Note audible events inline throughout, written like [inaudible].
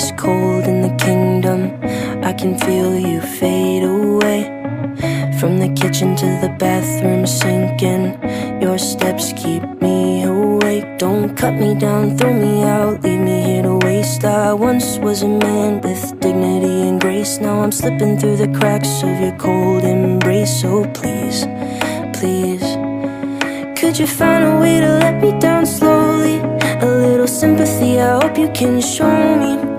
is cold in the kingdom. I can feel you fade away. From the kitchen to the bathroom sinking. Your steps keep me awake. Don't cut me down, throw me out, leave me here to waste. I once was a man with dignity and grace. Now I'm slipping through the cracks of your cold embrace. So please, please. Could you find a way to let me down slowly? A little sympathy, I hope you can show me.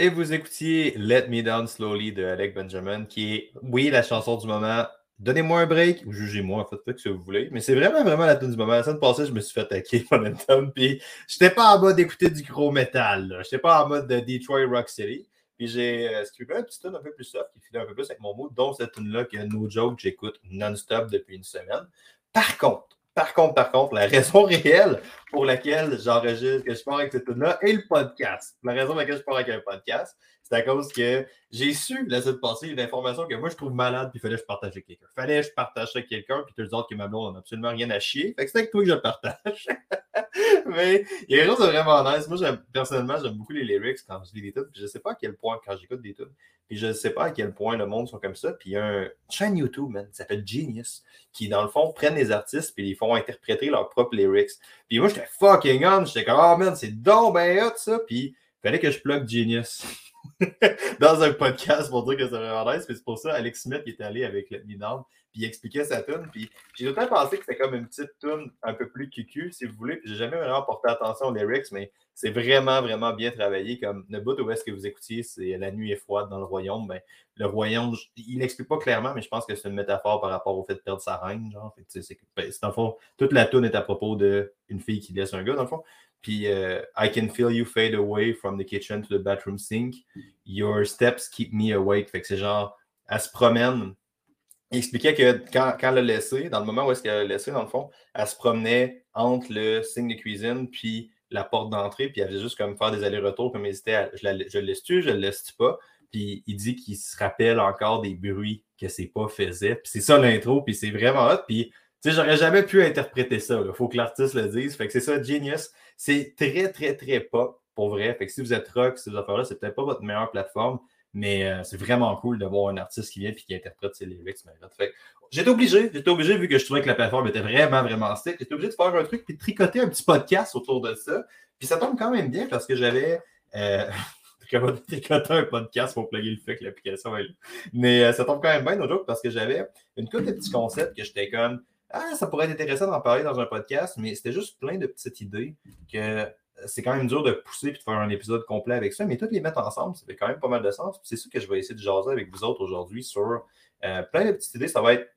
Et vous écoutiez Let Me Down Slowly de Alec Benjamin, qui est, oui, la chanson du moment. Donnez-moi un break ou jugez-moi, en fait, faites ce que vous voulez. Mais c'est vraiment, vraiment la tune du moment. La semaine passée, je me suis fait attaquer Momentum, puis j'étais pas en mode d'écouter du gros métal. J'étais pas en mode de Detroit Rock City. Puis j'ai euh, un petit tune un peu plus soft qui filait un peu plus avec mon mood, dont cette tune-là, qui est no joke, j'écoute non-stop depuis une semaine. Par contre, par contre, par contre, la raison [laughs] réelle pour laquelle j'enregistre, que je pars avec cette tune-là, est le podcast. La raison pour laquelle je pars avec un podcast, c'est à cause que j'ai su la semaine passée une information que moi je trouve malade, puis fallait que je partage avec quelqu'un. Fallait que je partage avec quelqu'un, puis tous les autres qui m'aiment n'a absolument rien à chier. Fait que c'est avec toi que je partage. [laughs] Mais il y a quelque chose de vraiment nice. Moi, personnellement, j'aime beaucoup les lyrics quand je lis des tunes, puis je sais pas à quel point, quand j'écoute des tunes, puis je sais pas à quel point le monde sont comme ça. Puis il y a un chaîne YouTube, man, qui s'appelle Genius, qui, dans le fond, prennent les artistes puis ils font interpréter leurs propres lyrics. Puis moi, j'étais fucking on. J'étais comme, oh man, c'est donc ben hot ça. Puis fallait que je plug Genius. [laughs] [laughs] dans un podcast pour dire que c'est vraiment nice. C'est pour ça, Alex Smith est allé avec Let Me Down, puis il expliquait sa tune. Puis j'ai tout le temps pensé que c'était comme une petite tune un peu plus cucu, si vous voulez. Puis j'ai jamais vraiment porté attention aux lyrics, mais c'est vraiment, vraiment bien travaillé. Comme le bout où est-ce que vous écoutiez, c'est La nuit est froide dans le royaume. Ben, le royaume, il n'explique pas clairement, mais je pense que c'est une métaphore par rapport au fait de perdre sa reine. Genre. Fait c'est, ben, dans le fond, toute la tune est à propos d'une fille qui laisse un gars, dans le fond. Puis euh, I can feel you fade away from the kitchen to the bathroom sink. Your steps keep me awake. Fait que c'est genre, elle se promène. Il expliquait que quand, quand elle l'a laissé, dans le moment où est-ce qu'elle l'a laissé, dans le fond, elle se promenait entre le signe de cuisine puis la porte d'entrée, puis elle faisait juste comme faire des allers-retours, comme hésitait à, je, le laisse-tu, je le laisse-tu pas? Puis il dit qu'il se rappelle encore des bruits que ses pas faisaient. Puis c'est ça l'intro, puis c'est vraiment hot. Puis tu sais, j'aurais jamais pu interpréter ça. Il faut que l'artiste le dise. Fait que c'est ça, Genius. C'est très, très, très pop, pour vrai. Fait que si vous êtes rock, ces affaires-là, c'est peut-être pas votre meilleure plateforme, mais euh, c'est vraiment cool d'avoir un artiste qui vient et qui interprète ses lyrics. Fait j'étais obligé, j'étais obligé, vu que je trouvais que la plateforme était vraiment, vraiment stick, j'étais obligé de faire un truc puis de tricoter un petit podcast autour de ça. Puis ça tombe quand même bien parce que j'avais. Euh, [laughs] tricoter un podcast pour plugger le fait que l'application est là. Mais euh, ça tombe quand même bien aujourd'hui parce que j'avais une couple de petits concepts que j'étais comme ah, ça pourrait être intéressant d'en parler dans un podcast, mais c'était juste plein de petites idées que c'est quand même dur de pousser et de faire un épisode complet avec ça, mais toutes les mettre ensemble, ça fait quand même pas mal de sens. C'est ça que je vais essayer de jaser avec vous autres aujourd'hui sur euh, plein de petites idées. Ça va être.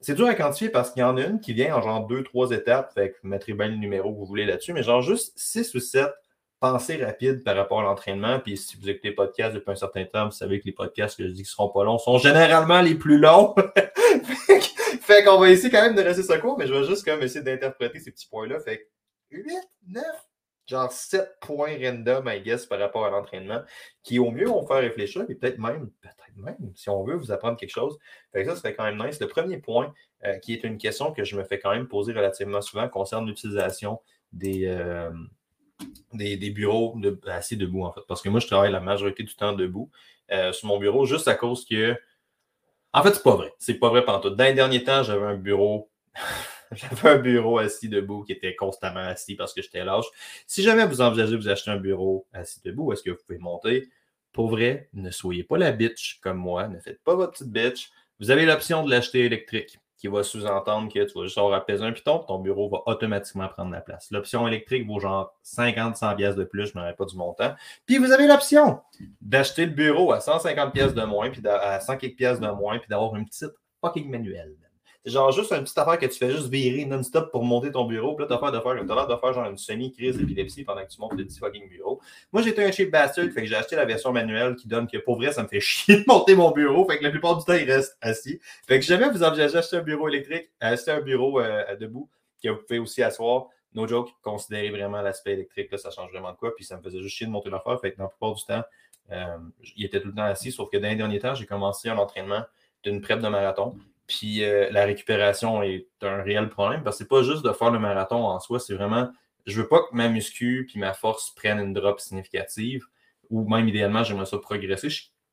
C'est dur à quantifier parce qu'il y en a une qui vient en genre deux, trois étapes. Fait que vous mettrez bien le numéro que vous voulez là-dessus, mais genre juste six ou sept pensées rapides par rapport à l'entraînement. Puis si vous écoutez les podcasts depuis un certain temps, vous savez que les podcasts que je dis qui seront pas longs sont généralement les plus longs. [laughs] fait qu'on va essayer quand même de rester ça court, mais je vais juste comme essayer d'interpréter ces petits points-là. Fait que 8, 9, genre 7 points random, I guess, par rapport à l'entraînement, qui au mieux vont faire réfléchir, et peut-être même, peut-être même, si on veut vous apprendre quelque chose. Fait que ça serait quand même nice. Le premier point, euh, qui est une question que je me fais quand même poser relativement souvent, concerne l'utilisation des, euh, des, bureaux de, assis debout, en fait. Parce que moi, je travaille la majorité du temps debout euh, sur mon bureau, juste à cause que en fait, c'est pas vrai. C'est pas vrai pendant Dans les derniers temps, j'avais un bureau. [laughs] j'avais un bureau assis debout qui était constamment assis parce que j'étais lâche. Si jamais vous envisagez de vous acheter un bureau assis debout, est-ce que vous pouvez monter? Pour vrai, ne soyez pas la bitch comme moi. Ne faites pas votre petite bitch. Vous avez l'option de l'acheter électrique qui va sous-entendre que tu vas juste avoir à peser un piton, ton bureau va automatiquement prendre la place. L'option électrique vaut genre 50-100 pièces de plus, je n'aurais pas du montant. Puis vous avez l'option d'acheter le bureau à 150 pièces de moins, puis à 100 pièces de moins, puis d'avoir une petite fucking manuelle. C'est genre juste une petite affaire que tu fais juste virer non-stop pour monter ton bureau. Puis là, t'as de faire, l'air de faire genre une semi-crise d'épilepsie pendant que tu montes le petit fucking bureau. Moi, j'étais un cheap bastard, fait que j'ai acheté la version manuelle qui donne que pour vrai, ça me fait [laughs] chier de monter mon bureau. Fait que la plupart du temps, il reste assis. Fait que jamais vous envisagez acheter un bureau électrique, acheter un bureau euh, debout, que vous pouvez aussi asseoir. No joke, considérez vraiment l'aspect électrique, là, ça change vraiment de quoi. Puis ça me faisait juste chier de monter l'affaire. Fait que dans la plupart du temps, Euh, il était tout le temps assis, sauf que dans les derniers temps, j'ai commencé un entraînement d'une prep de marathon. Puis euh, la récupération est un réel problème parce que c'est pas juste de faire le marathon en soi, c'est vraiment, je veux pas que ma muscu puis ma force prennent une drop significative ou même idéalement, j'aimerais ça progresser.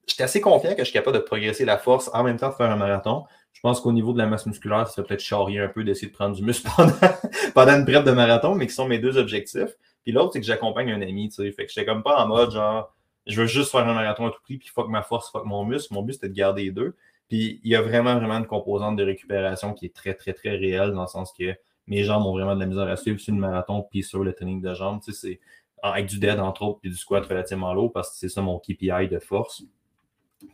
J'étais assez confiant que je suis capable de progresser la force en même temps de faire un marathon. Je pense qu'au niveau de la masse musculaire, ça serait peut-être charrier un peu d'essayer de prendre du muscle [laughs] pendant, pendant une prep de marathon, mais qui sont mes deux objectifs. Puis l'autre, c'est que j'accompagne un ami, tu sais. Fait que j'étais comme pas en mode genre, je veux juste faire un marathon à tout prix, puis fuck ma force, fuck mon muscle. Mon but, c'était de garder les deux. Puis il y a vraiment, vraiment une composante de récupération qui est très, très, très réelle, dans le sens que mes jambes ont vraiment de la misère à suivre sur le marathon, puis sur le training de jambes. Tu sais, c'est avec du dead, entre autres, puis du squat relativement lourd, parce que c'est ça mon KPI de force.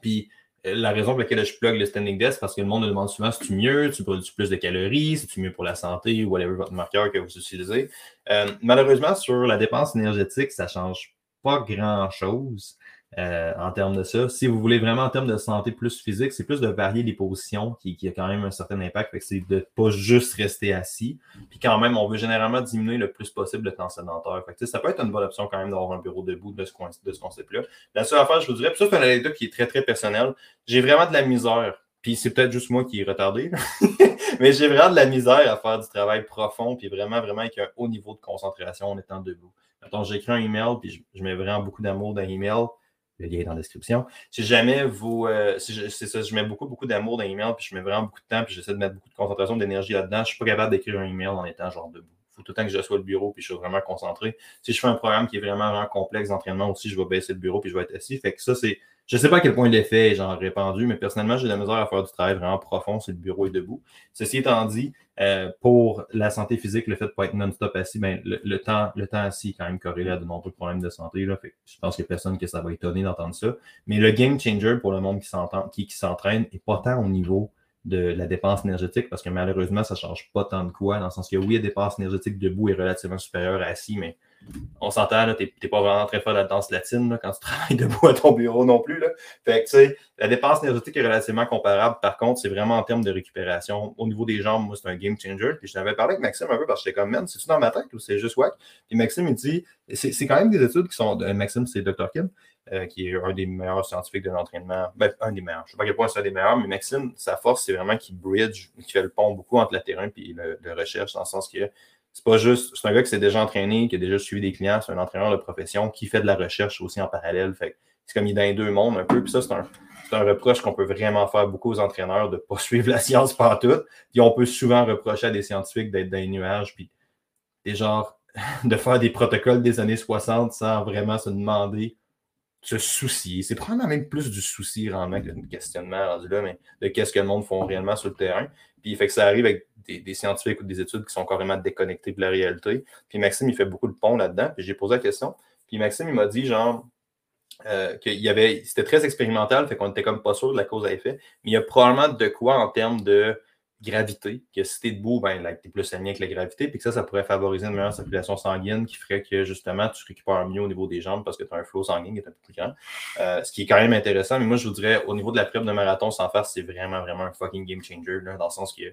Puis euh, la raison pour laquelle je plug le standing desk, parce que le monde me demande souvent si tu mieux, tu produis plus de calories, si tu mieux pour la santé, ou whatever votre marqueur que vous utilisez? Euh, malheureusement, sur la dépense énergétique, ça change pas grand-chose. Euh, en termes de ça. Si vous voulez vraiment en termes de santé plus physique, c'est plus de varier les positions qui, a quand même un certain impact. C'est de pas juste rester assis. Puis quand même, on veut généralement diminuer le plus possible le temps sédentaire. Ça peut être une bonne option quand même d'avoir un bureau debout de ce, de ce concept-là. La seule affaire, je vous dirais, puis ça, c'est une anecdote qui est très, très personnelle. J'ai vraiment de la misère. Puis c'est peut-être juste moi qui est retardé. [laughs] mais j'ai vraiment de la misère à faire du travail profond, puis vraiment, vraiment avec un haut niveau de concentration en étant debout. Attends, j'écris un email, puis je, je mets vraiment beaucoup d'amour dans l'email le lien est dans la description. Si jamais vous. Euh, c'est ça, je mets beaucoup, beaucoup d'amour dans l'email, puis je mets vraiment beaucoup de temps, puis j'essaie de mettre beaucoup de concentration, d'énergie là-dedans. Je ne suis pas capable d'écrire un email en étant genre debout. Il faut tout le temps que je sois le bureau, puis je suis vraiment concentré. Si je fais un programme qui est vraiment, vraiment complexe d'entraînement aussi, je vais baisser le bureau, puis je vais être assis. Fait que ça, c'est. Je ne sais pas à quel point l'effet est genre répandu, mais personnellement, j'ai de la misère à faire du travail vraiment profond si le bureau est debout. Ceci étant dit, euh, pour la santé physique, le fait de ne pas être non-stop assis, ben, le, temps, le temps assis est quand même corrélé à de nombreux problèmes de santé. Là, fait je pense qu'il a personne que ça va étonner d'entendre ça. Mais le game changer pour le monde qui s'entraîne qui, qui n'est pas tant au niveau de la dépense énergétique, parce que malheureusement, ça ne change pas tant de quoi, dans le sens que oui, la dépense énergétique debout est relativement supérieure à assis, mais on s'entend, tu n'es pas vraiment très fort de la danse latine quand tu [laughs] travailles debout à ton bureau non plus. Fait que, la dépense énergétique est relativement comparable. Par contre, c'est vraiment en termes de récupération. Au niveau des jambes, moi, c'est un game changer. Puis je t'avais parlé avec Maxime un peu parce que j'étais comme, man, c'est-tu dans ma tête ou c'est juste wack? Puis Maxime, il dit, c'est quand même des études qui sont. Maxime, c'est Dr. Kim, euh, qui est un des meilleurs scientifiques de l'entraînement. Ben, un des meilleurs. Je ne sais pas à quel point c'est un des meilleurs, mais Maxime, sa force, c'est vraiment qu'il bridge, qu'il fait le pont beaucoup entre le terrain et le recherche, dans le sens que c'est pas juste, c'est un gars qui s'est déjà entraîné, qui a déjà suivi des clients, c'est un entraîneur de profession qui fait de la recherche aussi en parallèle. Fait c'est comme il est dans les deux mondes un peu. Puis ça, c'est un, un, reproche qu'on peut vraiment faire beaucoup aux entraîneurs de ne pas [laughs] suivre la science partout. Puis on peut souvent reprocher à des scientifiques d'être dans les nuages, puis des genres [laughs] de faire des protocoles des années 60 sans vraiment se demander, se soucier. C'est probablement même plus du souci vraiment que du questionnement rendu là, mais de qu'est-ce que le monde font réellement sur le terrain. Puis fait que ça arrive avec des, scientifiques ou des études qui sont carrément déconnectés de la réalité. Puis Maxime, il fait beaucoup de pont là-dedans. Puis j'ai posé la question. Puis Maxime, il m'a dit, genre, euh, qu'il y avait, c'était très expérimental, fait qu'on était comme pas sûr de la cause à effet. Mais il y a probablement de quoi en termes de gravité, que si tu es debout, ben, tu es plus aligné avec la gravité, puis que ça, ça pourrait favoriser une meilleure circulation sanguine qui ferait que justement tu récupères mieux au niveau des jambes parce que tu as un flot sanguin qui est un peu plus grand. Euh, ce qui est quand même intéressant, mais moi je vous dirais, au niveau de la prep de marathon sans faire, c'est vraiment, vraiment un fucking game changer, dans le sens que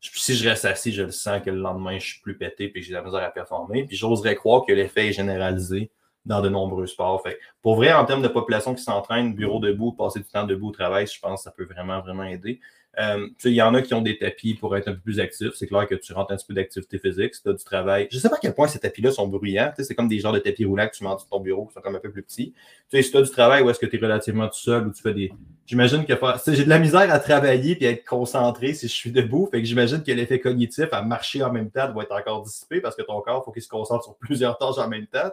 si je reste assis, je le sens que le lendemain, je suis plus pété et j'ai la misère à performer. Puis j'oserais croire que l'effet est généralisé dans de nombreux sports. Fait, pour vrai, en termes de population qui s'entraîne, bureau debout, passer du temps debout au travail, je pense que ça peut vraiment, vraiment aider. Euh, il y en a qui ont des tapis pour être un peu plus actifs. C'est clair que tu rentres un petit peu d'activité physique, si tu as du travail. Je ne sais pas à quel point ces tapis-là sont bruyants. C'est comme des genres de tapis roulants que tu mets sur ton bureau qui sont comme un peu plus petits. sais, si tu as du travail ou est-ce que tu es relativement tout seul ou tu fais des. J'imagine que j'ai de la misère à travailler et à être concentré si je suis debout. Fait que j'imagine que l'effet cognitif à marcher en même temps doit être encore dissipé parce que ton corps, il faut qu'il se concentre sur plusieurs tâches en même temps.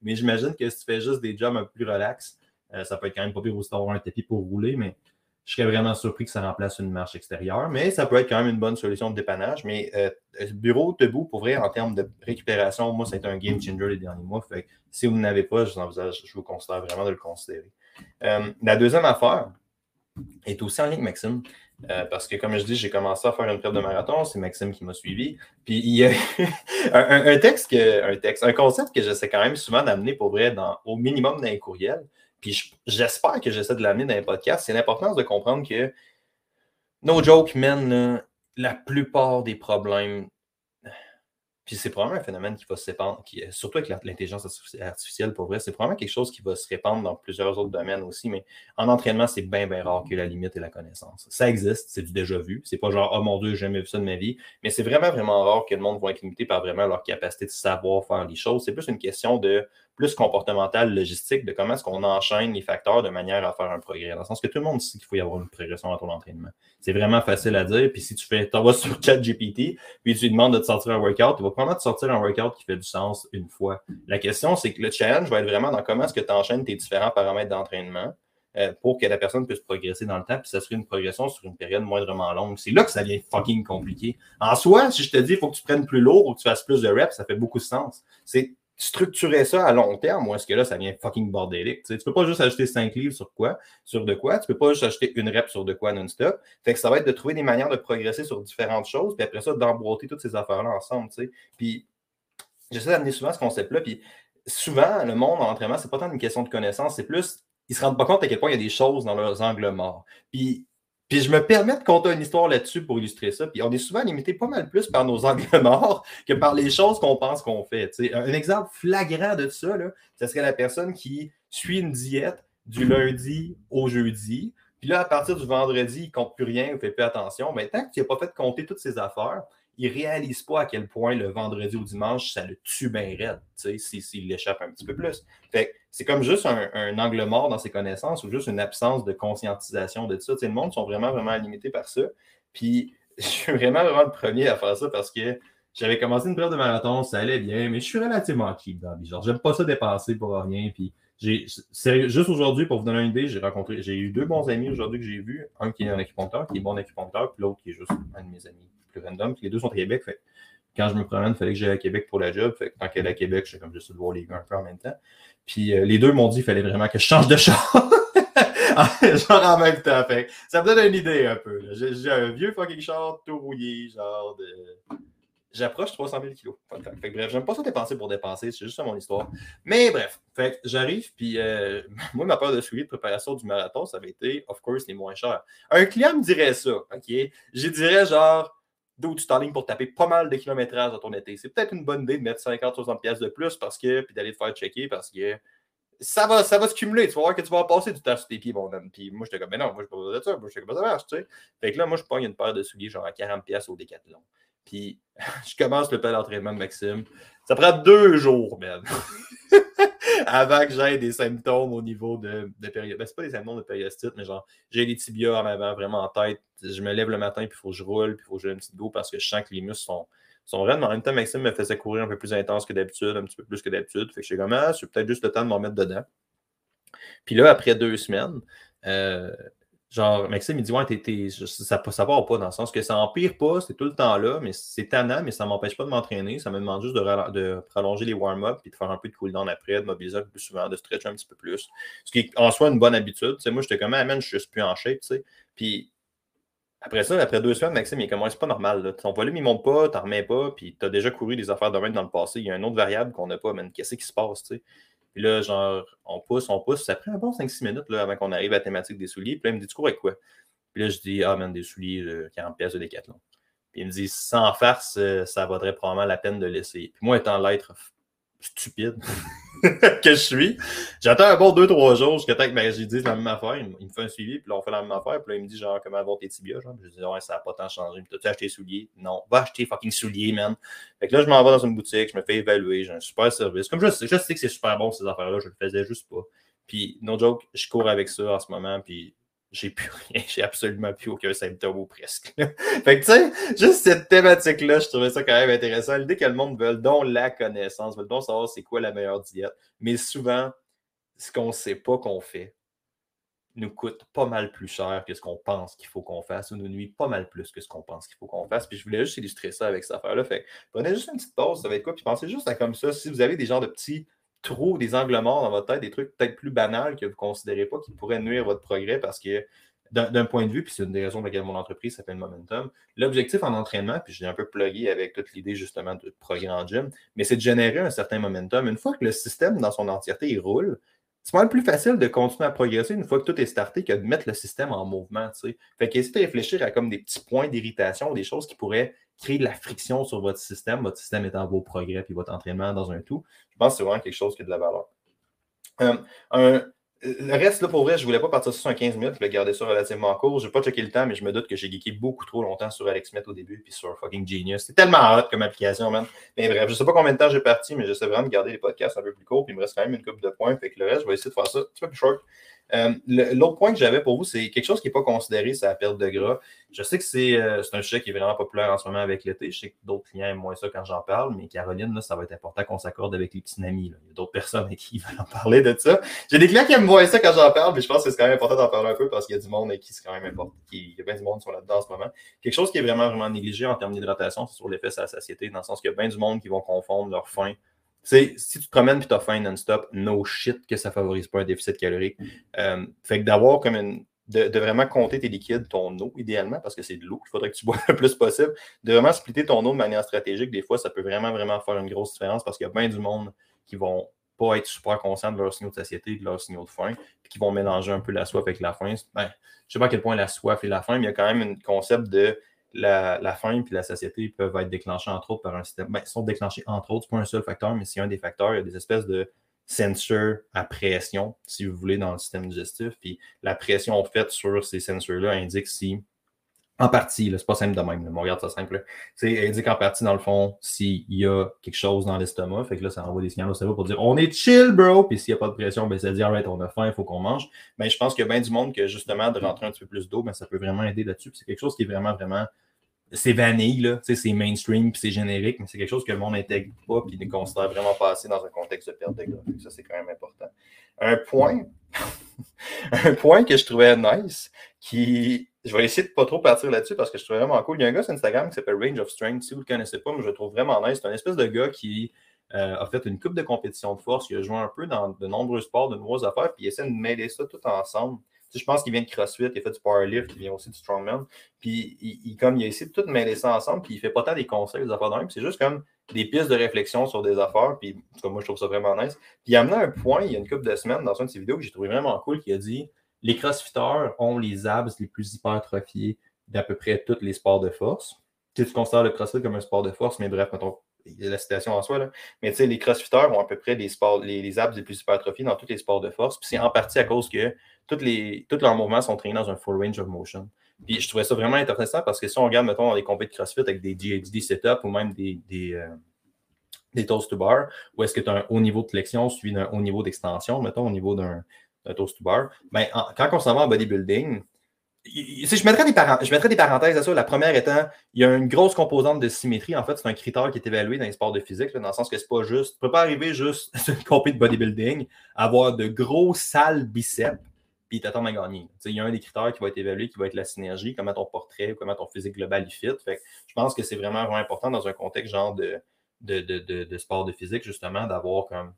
Mais j'imagine que si tu fais juste des jobs un peu plus relax, euh, ça peut être quand même pas pire aussi d'avoir un tapis pour rouler, mais je serais vraiment surpris que ça remplace une marche extérieure, mais ça peut être quand même une bonne solution de dépannage. Mais euh, bureau debout, pour vrai, en termes de récupération, moi, c'est un game changer les derniers mois. Fait si vous n'avez pas, je vous, envisage, considère vraiment de le considérer. Euh, la deuxième affaire est aussi en lien avec Maxime. Euh, parce que, comme je dis, j'ai commencé à faire une période de marathon, c'est Maxime qui m'a suivi. Puis il y a [laughs] un, texte que, un texte, un concept que j'essaie quand même souvent d'amener pour vrai au minimum dans les courriels. Puis j'espère que j'essaie de l'amener dans les podcasts. C'est l'importance de comprendre que No joke, man, la plupart des problèmes Puis c'est probablement un phénomène qui va se répandre, surtout avec l'intelligence artificielle, pour vrai, c'est probablement quelque chose qui va se répandre dans plusieurs autres domaines aussi, mais en entraînement, c'est bien, bien rare que la limite et la connaissance. Ça existe, c'est du déjà vu. C'est pas genre, oh mon Dieu, j'ai jamais vu ça de ma vie, mais c'est vraiment, vraiment rare que le monde va être limité par vraiment leur capacité de savoir faire les choses. C'est plus une question de plus comportemental, logistique, de comment est-ce qu'on enchaîne les facteurs de manière à faire un progrès. Dans le sens que tout le monde sait qu'il faut y avoir une progression dans ton entraînement. C'est vraiment facile à dire. Puis si tu fais, vas [laughs] sur ChatGPT, puis tu lui demandes de te sortir un workout, il va probablement te sortir un workout qui fait du sens une fois. La question, c'est que le challenge va être vraiment dans comment est-ce que tu enchaînes tes différents paramètres d'entraînement. Euh, pour que la personne puisse progresser dans le temps, puis ça serait une progression sur une période moindrement longue. C'est là que ça devient fucking compliqué. En soi, si je te dis il faut que tu prennes plus lourd ou que tu fasses plus de reps, ça fait beaucoup de sens. C'est structurer ça à long terme, ou est-ce que là, ça vient fucking bordélique? Tu ne peux pas juste acheter 5 livres sur quoi, sur de quoi, tu peux pas juste acheter une rep sur de quoi non-stop. Fait que ça va être de trouver des manières de progresser sur différentes choses, puis après ça, d'emboîter toutes ces affaires-là ensemble, tu sais. Puis j'essaie d'amener souvent ce concept-là, puis souvent, le monde en entraînement, c'est pas tant une question de connaissance, c'est plus, ils se rendent pas compte à quel point il y a des choses dans leurs angles morts. Puis puis je me permets de compter une histoire là-dessus pour illustrer ça. Puis on est souvent limité pas mal plus par nos [laughs] angles morts que par les choses qu'on pense qu'on fait. Un exemple flagrant de ça, là, ce serait la personne qui suit une diète du lundi au jeudi. Puis là, à partir du vendredi, il ne compte plus rien, il ne fait plus attention. Mais tant qu'il n'a pas fait compter toutes ses affaires, il ne réalise pas à quel point le vendredi ou dimanche, ça le tue bien raide, s'il l'échappe un petit peu plus. Fait c'est comme juste un, angle mort dans ses connaissances ou juste une absence de conscientisation de ça. le monde sont vraiment, vraiment limités par ça. Puis, [laughs] je suis vraiment, vraiment le premier à faire ça parce que j'avais commencé une période de marathon, ça allait bien, mais je suis relativement cheap dans le genre. J'aime pas ça dépasser pour rien. Puis, j'ai, juste aujourd'hui, pour vous donner une idée, j'ai rencontré, j'ai eu deux bons amis aujourd'hui que j'ai vus. Un qui est un acupuncteur, qui est bon acupuncteur, puis l'autre qui est juste un de mes amis plus random. Les deux sont à Québec. Fait quand je me promène, il fallait que j'aille à Québec pour la job. Fait que quand elle est à Québec, j'ai comme juste de voir les gars un peu en même temps. Puis euh, les deux m'ont dit qu'il fallait vraiment que je change de char. [laughs] genre en même temps. Fait ça me donne une idée un peu. J'ai un vieux fucking char tout rouillé, genre de. J'approche 300 000 kilos. Fait bref, j'aime pas ça dépenser pour dépenser, c'est juste ça mon histoire. Mais bref, fait j'arrive, puis euh, [laughs] moi, ma peur de souliers de préparation du marathon, ça avait été, of course, les moins chers. Un client me dirait ça, OK? Je dirais genre, d'où tu t'enlignes pour taper pas mal de kilométrage dans ton été. C'est peut-être une bonne idée de mettre 50-60 pièces de plus parce que, puis d'aller te faire checker parce que ça va, ça va se cumuler. Tu vas voir que tu vas passer du temps sur tes pieds, mon homme. Puis moi, j'étais comme, mais non, moi, je pas besoin de ça. Moi, j'étais comme, ça marche, tu sais. Fait que là, moi, je pogne une paire de souliers genre à 40 pièces au décathlon. Puis [laughs] je commence le plan d'entraînement de Maxime. Ça prend deux jours, man. [laughs] [laughs] avant que j'aie des symptômes au niveau de, de période. Ben, c'est pas des symptômes de périostite, mais genre, j'ai les tibias en avant, vraiment en tête. Je me lève le matin, puis il faut que je roule, puis il faut que j'ai une petite go parce que je sens que les muscles sont, sont raides. Mais en même temps, Maxime me faisait courir un peu plus intense que d'habitude, un petit peu plus que d'habitude. Fait que je suis comme, ah, c'est peut-être juste le temps de m'en mettre dedans. Puis là, après deux semaines, euh, Genre, Maxime, il dit Ouais, ça, ça part pas dans le sens que ça empire pas, c'est tout le temps là, mais c'est tannant, mais ça m'empêche pas de m'entraîner. Ça me demande juste de, de prolonger les warm-up puis de faire un peu de cool-down après, de mobiliser plus souvent, de stretcher un petit peu plus. Ce qui est en soi une bonne habitude. sais moi, j'étais comme, ah, man, je suis plus en shape, tu sais. Puis après ça, après deux semaines, Maxime, il commence pas normal. Là. Ton volume, il monte pas, t'en remets pas, puis tu as déjà couru des affaires de même dans le passé. Il y a une autre variable qu'on n'a pas, man. Qu'est-ce qui se passe, tu sais? Puis là, genre, on pousse, on pousse. Ça prend un bon 5-6 minutes là, avant qu'on arrive à la thématique des souliers. Puis là, il me dit, tu cours avec quoi? Puis là, je dis, ah, man, des souliers, 40 pièces de décathlon. Puis il me dit, sans farce, euh, ça vaudrait probablement la peine de l'essayer. Puis moi, étant l'être stupide [laughs] [laughs] que je suis, j'attends un bon 2-3 jours jusqu'à temps que ben, j'ai dit la même affaire. Il, me fait un suivi, puis là, on fait la même affaire. Puis là, il me dit, genre, comment vont tes tibias? Genre. Je dis, ouais, ça n'a pas tant changé. T'as-tu acheté des souliers? Non. Va acheter fucking souliers, man. Fait que là, je m'en vais dans une boutique, je me fais évaluer, j'ai un super service. Comme je, je sais que c'est super bon, ces affaires-là, je le faisais juste pas. Puis, no joke, je cours avec ça en ce moment, puis j'ai plus [laughs] rien, j'ai absolument plus aucun symptôme ou presque. [laughs] fait que tu sais, juste cette thématique-là, je trouvais ça quand même intéressant. L'idée que le monde veut donc la connaissance, veut donc savoir c'est quoi la meilleure diète. Mais souvent, ce qu'on ne sait pas qu'on fait nous coûte pas mal plus cher que ce qu'on pense qu'il faut qu'on fasse ou nous nuit pas mal plus que ce qu'on pense qu'il faut qu'on fasse. Puis je voulais juste illustrer ça avec cette affaire-là. Fait prenez juste une petite pause, ça va être quoi? Puis pensez juste à comme ça. Si vous avez des genres de petits trop des angles morts dans votre tête, des trucs peut-être plus banals que vous ne considérez pas qui pourraient nuire votre progrès parce que d'un point de vue, puis c'est une des raisons pour lesquelles mon entreprise s'appelle Momentum, l'objectif en entraînement, puis je l'ai un peu plugué avec toute l'idée justement de progrès en gym, mais c'est de générer un certain momentum. Une fois que le système dans son entièreté il roule, c'est pas plus facile de continuer à progresser une fois que tout est starté que de mettre le système en mouvement. sais. Fait qu'essayer de réfléchir à comme des petits points d'irritation, des choses qui pourraient créer de la friction sur votre système, votre système étant vos progrès puis votre entraînement dans un tout. Je pense que c'est vraiment quelque chose qui a de la valeur. Euh, un, le reste, là, pour vrai, je voulais pas partir sur 15 minutes, je voulais garder ça relativement court. Je n'ai pas checké le temps, mais je me doute que j'ai geeké beaucoup trop longtemps sur AlexMet au début, puis sur fucking Genius. C'est tellement hot comme application, man. Mais bref, je sais pas combien de temps j'ai parti, mais j'essaie vraiment de garder les podcasts un peu plus courts, puis il me reste quand même une coupe de points. Fait que le reste, je vais essayer de faire ça un petit peu plus short. Euh, l'autre point que j'avais pour vous, c'est quelque chose qui n'est pas considéré, c'est la perte de gras. Je sais que euh, c'est un sujet qui est vraiment populaire en ce moment avec l'été. Je sais que d'autres clients aiment moins ça quand j'en parle, mais Caroline, là, ça va être important qu'on s'accorde avec les petits amis. Il y a d'autres [laughs] personnes avec qui veulent en parler de ça. J'ai des clients qui aiment moins ça quand j'en parle, mais je pense que c'est quand même important d'en parler un peu parce qu'il y a du monde qui c'est quand même important. Il y a bien du monde qui sont là-dedans en ce moment. Quelque chose qui est vraiment, vraiment négligé en termes d'hydratation, c'est sur l'effet sur la satiété, dans le sens qu'il y a bien du monde qui vont confondre leur faim si tu te promènes et tu as faim non-stop, no shit que ça ne favorise pas un déficit calorique. Euh, fait que d'avoir comme une. De, vraiment compter tes liquides, ton eau, idéalement, parce que c'est de l'eau qu'il faudrait que tu [laughs] bois le plus possible. De vraiment splitter ton eau de manière stratégique, des fois, ça peut vraiment, vraiment faire une grosse différence parce qu'il y a bien du monde qui vont pas être super conscients de leurs signaux de satiété, de leurs signaux de faim, puis qui vont mélanger un peu la soif avec la faim. Ben, je ne sais pas à quel point la soif et la faim, mais il y a quand même un concept de la, faim et la satiété peuvent être déclenchés entre autres par un système. Ben, sont déclenchés entre autres, c'est pas un seul facteur, mais c'est un des facteurs. Il y a des espèces de sensors à pression, si vous voulez, dans le système digestif. Puis la pression faite sur ces sensors-là indique si, en partie, c'est pas simple de même, on regarde ça simple, c'est indique en partie, dans le fond, s'il y a quelque chose dans l'estomac. Fait que là, ça envoie des signaux au cerveau pour dire on est chill, bro. Puis s'il n'y a pas de pression, ben, ça dit alright, on a faim, il faut qu'on mange. Mais je pense qu'il y a bien du monde que justement, de rentrer un petit peu plus d'eau, ben, ça peut vraiment aider là-dessus. c'est quelque chose qui est vraiment, vraiment c'est vanille, là, c'est mainstream, puis c'est générique, mais c'est quelque chose que le monde n'intègre pas, puis ne considère vraiment pas assez dans un contexte de perte de gras. Ça, c'est quand même important. Un point, [laughs] un point que je trouvais nice, qui, je vais essayer de pas trop partir là-dessus parce que je trouvais vraiment cool. Il y a un gars sur Instagram qui s'appelle Range of Strength. Si vous ne le connaissez pas, mais je le trouve vraiment nice. C'est un espèce de gars qui euh, a fait une coupe de compétition de force. Il a joué un peu dans de nombreux sports, de nombreuses affaires, puis il essaie de mêler ça tout ensemble je pense qu'il vient de CrossFit, il a fait du powerlift, il vient aussi du strongman. Puis il, comme, il a essayé de tout mêler ça ensemble, puis il fait pas tant des conseils, des affaires d'un, c'est juste comme des pistes de réflexion sur des affaires. Puis moi, je trouve ça vraiment nice. Puis il a amené un point, il y a une couple de semaines, dans une de ses vidéos que j'ai trouvé vraiment cool, qui a dit les crossfitters ont les abs les plus hypertrophiés d'à peu près tous les sports de force. Tu, considères le crossfit comme un sport de force, mais bref, mettons, la citation en soi, là. mais tu sais, les crossfitters ont à peu près les, sports, les, abs les plus hypertrophiés dans tous les sports de force. Puis c'est en partie à cause que les, tous leurs mouvements sont traînés dans un full range of motion. Puis je trouvais ça vraiment intéressant parce que si on regarde, mettons, dans les compétitions CrossFit avec des GHD setup ou même des, des, euh, des toast to bar, où est-ce que tu as un haut niveau de flexion suivi d'un haut niveau d'extension, mettons, au niveau d'un toast to bar, ben, quand on s'en va en bodybuilding, je mettrais, des je mettrais des parenthèses à ça. La première étant, il y a une grosse composante de symétrie. En fait, c'est un critère qui est évalué dans les sports de physique, dans le sens que c'est pas juste. Tu peux pas arriver juste [laughs] sur une compétition de bodybuilding, avoir de gros sales biceps, puis t'attends à gagner. Il y a un des critères qui va être évalué, qui va être la synergie, comment ton portrait, comment ton physique global y fit. Fait je pense que c'est vraiment, vraiment important dans un contexte genre de, de, de, de, sport de physique, justement, d'avoir comme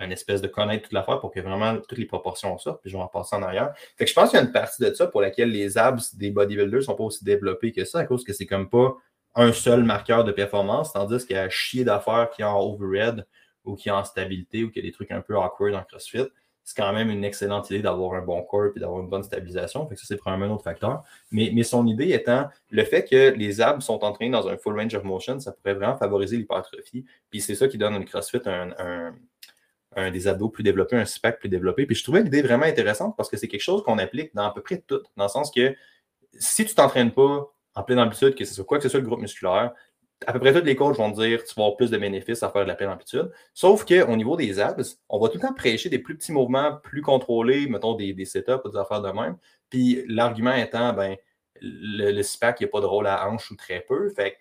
une espèce de connaître toute l'affaire pour que vraiment toutes les proportions sortent, puis je vais en passer en arrière. Fait que je pense qu'il y a une partie de ça pour laquelle les abs des bodybuilders sont pas aussi développés que ça, à cause que c'est comme pas un seul marqueur de performance, tandis qu'il y a chier d'affaires qui est en overhead ou qui est en stabilité ou qui a des trucs un peu awkward en CrossFit c'est quand même une excellente idée d'avoir un bon corps et d'avoir une bonne stabilisation. Fait que ça, c'est probablement un autre facteur. Mais, mais, son idée étant le fait que les abs sont entraînés dans un full range of motion, ça pourrait vraiment favoriser l'hypertrophie. Puis c'est ça qui donne un CrossFit un, des abdos plus développés, un SPAC plus développé. Puis je trouvais l'idée vraiment intéressante parce que c'est quelque chose qu'on applique dans à peu près tout. Dans le sens que si tu ne t'entraînes pas en pleine amplitude, que ce soit quoi que ce soit le groupe musculaire, à peu près tous les coachs vont dire que tu vas avoir plus de bénéfices à faire de la pleine amplitude. Sauf qu'au niveau des abs, on va tout le temps prêcher des plus petits mouvements plus contrôlés, mettons des, setups ou des affaires de même. Puis l'argument étant, ben, le, le SPAC, il pas de rôle à hanche ou très peu. Fait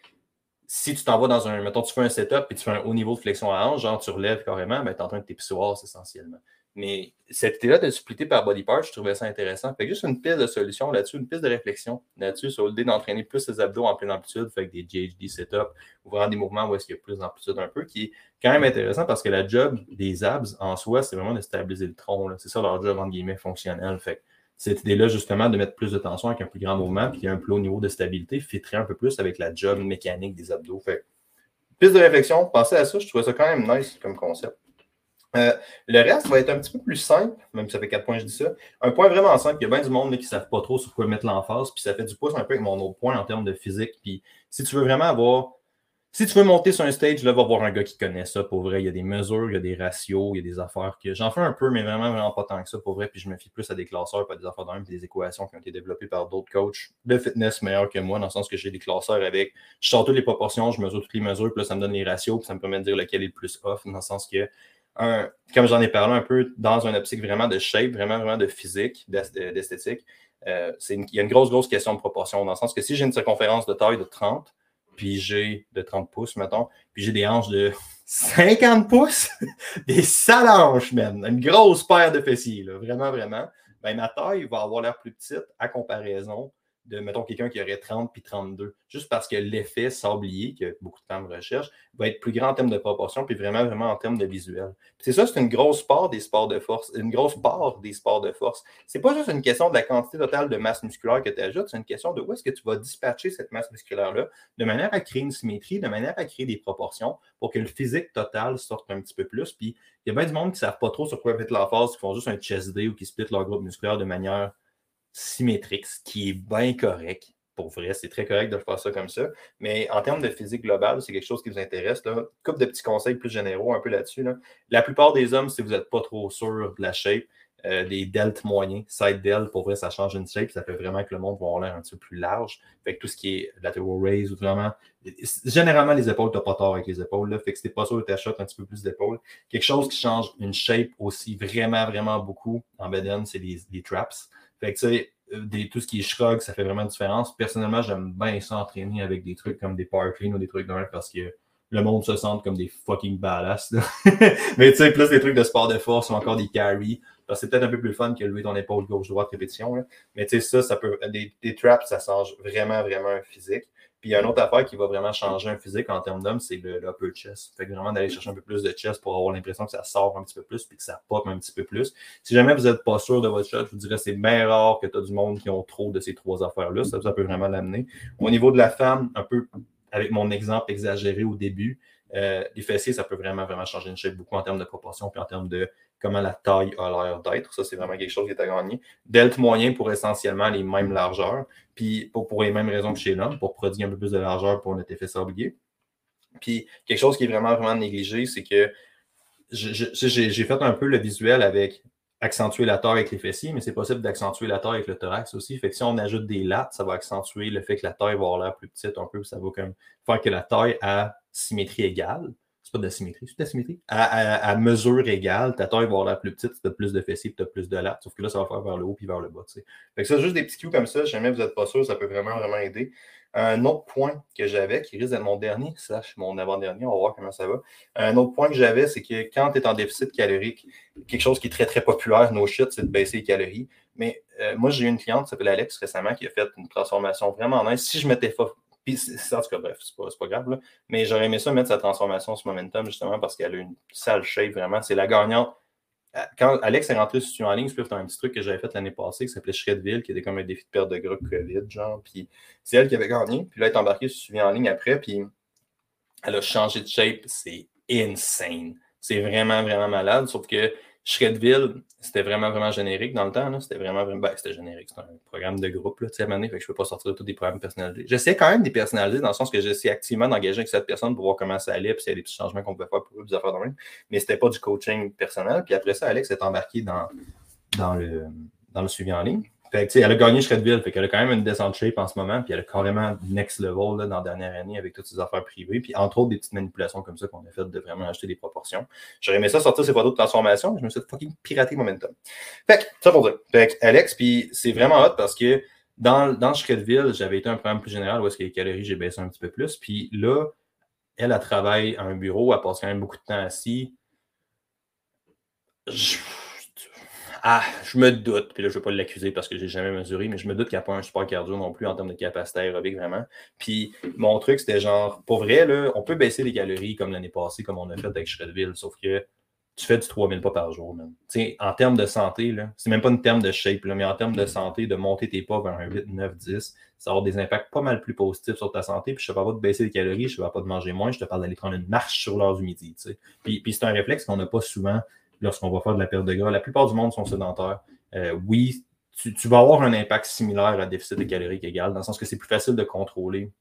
si tu t'en vas dans un, mettons, tu fais un setup et tu fais un haut niveau de flexion à hanche, genre tu relèves carrément, ben, tu es en train de t'épissoir essentiellement. Mais cette idée-là de splitter par body part, je trouvais ça intéressant. Fait juste une piste de solution là-dessus, une piste de réflexion là-dessus sur l'idée d'entraîner plus ses abdos en pleine amplitude, fait des GHD setup, ou vraiment des mouvements où est-ce qu'il y a plus d'amplitude un peu, qui est quand même intéressant parce que la job des abs en soi, c'est vraiment de stabiliser le tronc. C'est ça leur job, entre guillemets, fonctionnel. Fait cette idée-là, justement, de mettre plus de tension avec un plus grand mouvement, puis un plus haut niveau de stabilité, fitterait un peu plus avec la job mécanique des abdos. Fait piste de réflexion, pensez à ça, je trouvais ça quand même nice comme concept. Euh, le reste va être un petit peu plus simple, même si ça fait quatre points, je dis ça. Un point vraiment simple, il y a bien du monde qui ne savent pas trop sur quoi mettre l'emphase, puis ça fait du pouce un peu avec mon autre point en termes de physique. Puis si tu veux vraiment avoir si tu veux monter sur un stage, là, va voir un gars qui connaît ça pour vrai. Il y a des mesures, il y a des ratios, il y a des affaires que j'en fais un peu, mais vraiment, vraiment pas tant que ça pour vrai. Puis je me fie plus à des classeurs, pas des affaires d'un, puis des équations qui ont été développées par d'autres coachs de fitness meilleurs que moi, dans le sens que j'ai des classeurs avec. Je sors toutes les proportions, je mesure toutes les mesures, puis là, ça me donne les ratios, puis ça me permet de dire lequel est le plus off, dans le sens que, un, comme j'en ai parlé un peu, dans un optique vraiment de shape, vraiment, vraiment de physique, d'esthétique, euh, il y a une grosse, grosse question de proportion, dans le sens que si j'ai une circonférence de taille de 30, puis j'ai de 30 pouces, mettons, puis j'ai des hanches de [laughs] 50 pouces, [laughs] des sales hanches, man, une grosse paire de fessiers, là, vraiment, vraiment, ben, ma taille va avoir l'air plus petite à comparaison de, mettons, quelqu'un qui aurait 30 puis 32, juste parce que l'effet sablier, que beaucoup de femmes recherchent, va être plus grand en termes de proportion, puis vraiment, vraiment en termes de visuel. C'est ça, c'est une grosse part des sports de force, une grosse part des sports de force. C'est pas juste une question de la quantité totale de masse musculaire que tu ajoutes, c'est une question de où est-ce que tu vas dispatcher cette masse musculaire-là, de manière à créer une symétrie, de manière à créer des proportions pour que le physique total sorte un petit peu plus. Puis il y a bien du monde qui ne savent pas trop sur quoi mettre la force, qui font juste un chest day ou qui split leur groupe musculaire de manière symétrique, ce qui est bien correct. Pour vrai, c'est très correct de faire ça comme ça. Mais en termes de physique globale, c'est quelque chose qui vous intéresse. Là. Couple de petits conseils plus généraux un peu là-dessus. La plupart des hommes, si vous n'êtes pas trop sûr de la shape, euh, des delts moyens, side delt, pour vrai, ça change une shape, ça fait vraiment que le monde va avoir l'air un petit peu plus large. Fait que tout ce qui est lateral raise ou vraiment. Généralement, les épaules, tu n'as pas tort avec les épaules. Là, fait que si pas sûr de ta shot un petit peu plus d'épaules. Quelque chose qui change une shape aussi vraiment, vraiment beaucoup en Beden, c'est les, les traps. Fait que, tu sais, euh, tout ce qui est shrug, ça fait vraiment une différence. Personnellement, j'aime bien s'entraîner avec des trucs comme des power ou des trucs d'un parce que le monde se sent comme des fucking badass. [laughs] Mais tu sais, plus des trucs de sport de force ou encore des carry. Parce que c'est peut-être un peu plus fun que lever ton épaule gauche-droite répétition. Là. Mais tu sais, ça, ça peut. Des, des traps, ça change vraiment, vraiment physique. Puis il y a une autre affaire qui va vraiment changer un physique en termes d'homme, c'est le, upper chest. Fait que vraiment d'aller chercher un peu plus de chest pour avoir l'impression que ça sort un petit peu plus puis que ça pop un petit peu plus. Si jamais vous n'êtes pas sûr de votre shot, je vous dirais c'est bien rare que tu as du monde qui ont trop de ces trois affaires-là. Ça, ça peut vraiment l'amener. Au niveau de la femme, un peu avec mon exemple exagéré au début, euh, les fessiers, ça peut vraiment, vraiment changer une shape beaucoup en termes de proportion puis en termes de comment la taille a l'air d'être. Ça, c'est vraiment quelque chose qui est à gagner. Delta moyen pour essentiellement les mêmes largeurs, puis pour, les mêmes raisons que chez l'homme, pour produire un peu plus de largeur pour notre effet sablier. Puis quelque chose qui est vraiment, vraiment négligé, c'est que j'ai fait un peu le visuel avec accentuer la taille avec les fessiers, mais c'est possible d'accentuer la taille avec le thorax aussi. Fait que si on ajoute des lattes, ça va accentuer le fait que la taille va avoir l'air plus petite un peu, ça va comme faire que la taille a symétrie égale pas de la symétrie, c'est de la symétrie. À, mesure égale, ta taille va avoir l'air plus petite, tu as plus de fessiers, tu as plus de lattes. Sauf que là, ça va faire vers le haut puis vers le bas. Fait que ça, juste des petits cues comme ça, si jamais vous n'êtes pas sûr, ça peut vraiment, vraiment aider. Un autre point que j'avais, qui risque d'être mon dernier, [laughs] sache mon avant-dernier, on va voir comment ça va. Un autre point que j'avais, c'est que quand tu es en déficit calorique, quelque chose qui est très, très populaire, no shit, c'est de baisser les calories. Mais euh, moi, j'ai eu une cliente qui s'appelle Alex récemment qui a fait une transformation vraiment nice. Si je m'étais puis, en tout cas, bref, c'est pas, pas grave. Là. Mais j'aurais aimé ça mettre sa transformation sur Momentum, justement, parce qu'elle a une sale shape, vraiment. C'est la gagnante. Euh, quand Alex est rentré sur en ligne, c'est un petit truc que j'avais fait l'année passée qui s'appelait Shredville, qui était comme un défi de perte de gras COVID, genre. Puis c'est elle qui avait gagné. Puis là, elle est embarquée sur en ligne après. Puis elle a changé de shape. C'est insane. C'est vraiment, vraiment malade. Sauf que Shredville, c'était vraiment, vraiment générique dans le temps. C'était vraiment, vraiment. Ben, c'était générique. C'était un programme de groupe, là, à fait que je ne peux pas sortir de tous des programmes personnalisés. J'essaie quand même des personnaliser dans le sens que j'essaie activement d'engager avec cette personne pour voir comment ça allait, puis s'il y a des petits changements qu'on peut faire pour eux, des affaires de même. Mais c'était pas du coaching personnel. Puis après ça, Alex est embarqué dans, dans, le, dans le suivi en ligne. Fait elle a gagné Shredville, fait qu'elle a quand même une descente shape en ce moment, puis elle a carrément next level là, dans la dernière année avec toutes ses affaires privées, puis entre autres des petites manipulations comme ça qu'on a fait de vraiment acheter des proportions. J'aurais aimé ça sortir ces photos de transformation, mais je me suis fucking piraté momentum. Fait que, ça pour dire. Fait que Alex, puis c'est vraiment hot parce que dans, dans Shredville, j'avais été un programme plus général où est-ce que les calories, j'ai baissé un petit peu plus, puis là, elle, a travaillé à un bureau, elle passe quand même beaucoup de temps assis. Je ah, je me doute, puis là, je ne vais pas l'accuser parce que je n'ai jamais mesuré, mais je me doute qu'il n'y a pas un support cardio non plus en termes de capacité aérobique, vraiment. Puis mon truc, c'était genre, pour vrai, là, on peut baisser les calories comme l'année passée, comme on a fait avec Shredville, sauf que tu fais du 3000 pas par jour, même. en termes de santé, c'est même pas une terme de shape, là, mais en termes de santé, de monter tes pas vers un 8, 9, 10, ça avoir des impacts pas mal plus positifs sur ta santé. Puis je te parle pas de baisser les calories, je te parle pas de manger moins, je te parle d'aller prendre une marche sur l'heure du midi. Puis, puis c'est un réflexe qu'on n'a pas souvent lorsqu'on va faire de la perte de gras. La plupart du monde sont sédentaires. Euh, oui, tu, vas avoir un impact similaire à déficit de calorique égal, dans le sens que c'est plus facile de contrôler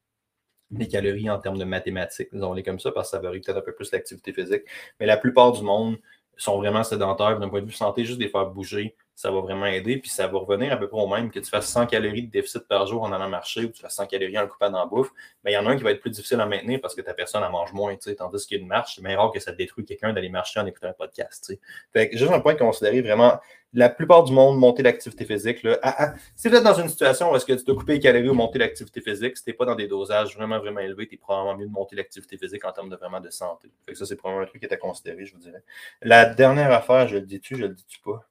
les calories en termes de mathématiques, disons-les comme ça, parce que ça varie peut-être un peu plus l'activité physique. Mais la plupart du monde sont vraiment sédentaires. D'un point de vue santé, juste les faire bouger, ça va vraiment aider. Puis ça va revenir à peu près au même que tu fasses 100 calories de déficit par jour en allant marcher ou tu fasses 100 calories en coupant dans la bouffe. Mais il y en a un qui va être plus difficile à maintenir parce que ta personne en mange moins. Tandis qu'il y a une marche, c'est rare que ça détruit quelqu'un d'aller marcher en écoutant un podcast. Fait que juste un point de considérer vraiment la plupart du monde, monter l'activité physique. Là, ah, ah, si vous êtes dans une situation où est-ce que tu dois couper les calories ou monter l'activité physique, si tu n'es pas dans des dosages vraiment, vraiment élevés, tu es probablement mieux de monter l'activité physique en termes de vraiment de santé. Fait que ça, c'est probablement un truc qui est à considérer, je vous dirais. La dernière affaire, je le dis-tu, je le dis-tu pas?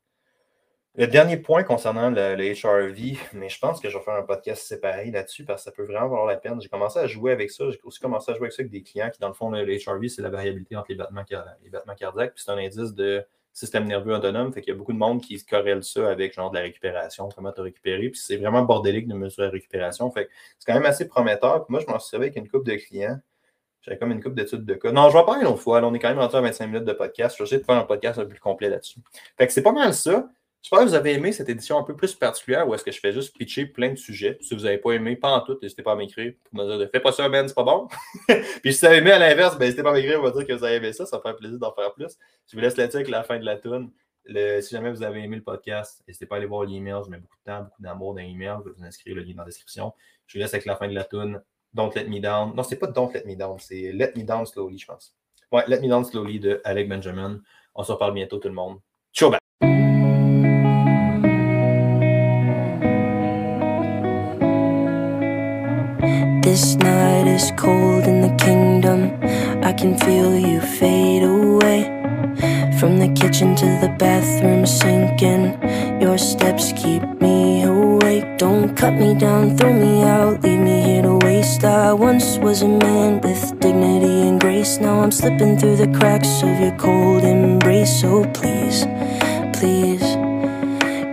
Le dernier point concernant le, HRV, mais je pense que je vais faire un podcast séparé là-dessus parce que ça peut vraiment valoir la peine. J'ai commencé à jouer avec ça. J'ai aussi commencé à jouer avec ça avec des clients qui, dans le fond, le, HRV, c'est la variabilité entre les battements, les battements cardiaques. Puis c'est un indice de système nerveux autonome. Fait qu'il y a beaucoup de monde qui corrèle ça avec genre de la récupération, comment tu récupéré. Puis c'est vraiment bordélique de mesurer la récupération. Fait que c'est quand même assez prometteur. Moi, je m'en suis servi avec une couple de clients. J'avais comme une couple d'études de cas. Non, je vais pas une autre fois. on est quand même rentré à 25 minutes de podcast. Je vais essayer de faire un podcast un peu plus complet là-dessus. Fait que c'est pas mal ça. J'espère que vous avez aimé cette édition un peu plus particulière où est-ce que je fais juste pitcher plein de sujets. Si vous n'avez pas aimé, pas en tout, n'hésitez pas à m'écrire pour me dire Fais pas ça, Ben, c'est pas bon. [laughs] Puis si vous avez aimé à l'inverse, ben, n'hésitez pas à m'écrire pour me dire que vous avez aimé ça. Ça me fait plaisir d'en faire plus. Je vous laisse là-dessus avec la fin de la tune. si jamais vous avez aimé le podcast, n'hésitez pas à aller voir l'email. Je mets beaucoup de temps, beaucoup d'amour dans l'email. Je vais vous inscrire le lien dans la description. Je vous laisse avec la fin de la tune. Don't Let Me Down. Non, c'est pas Don't Let Me Down, c'est Let Me Down Slowly, je pense. Ouais, Let Me Down Slowly de Alec Benjamin. On se reparle bientôt, tout le monde. Ciao, This night is cold in the kingdom. I can feel you fade away. From the kitchen to the bathroom sinking. Your steps keep me awake. Don't cut me down, throw me out, leave me here to waste. I once was a man with dignity and grace. Now I'm slipping through the cracks of your cold embrace. So please, please.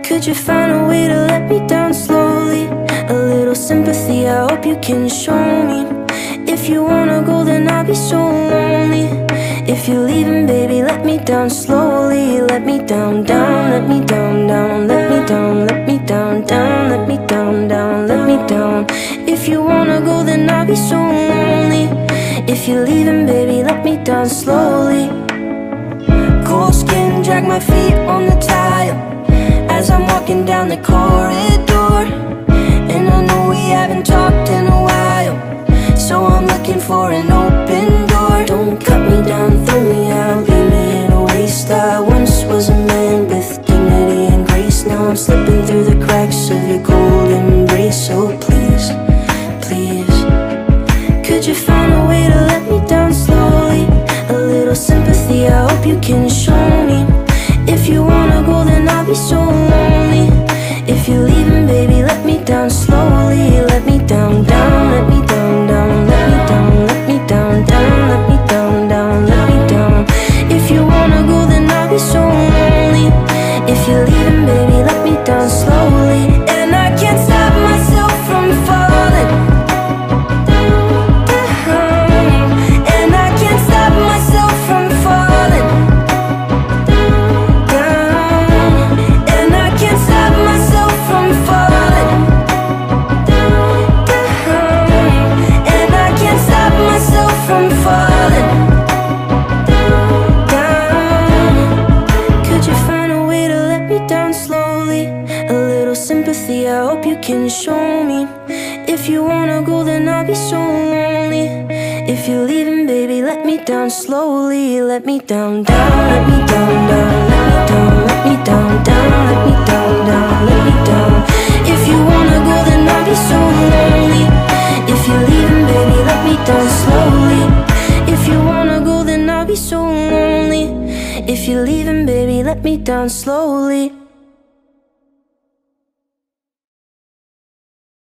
Could you find a way to let me down slowly? Little sympathy, I hope you can show me. If you wanna go, then I'll be so lonely. If you're leaving, baby, let me down slowly. Let me down, down, let me down, down, let me down, let me down, down, let me down, down, let me down. If you wanna go, then I'll be so lonely. If you're leaving, baby, let me down slowly. Cold skin, drag my feet on the tile down slowly. Let me down, down, let me down, down Let me down, let me down, down Let me down, down, let me down. If you wanna go, then I'll be so lonely. If you're leaving, baby, let me down slowly. If you wanna go, then I'll be so lonely. If you're leaving, baby, let me down slowly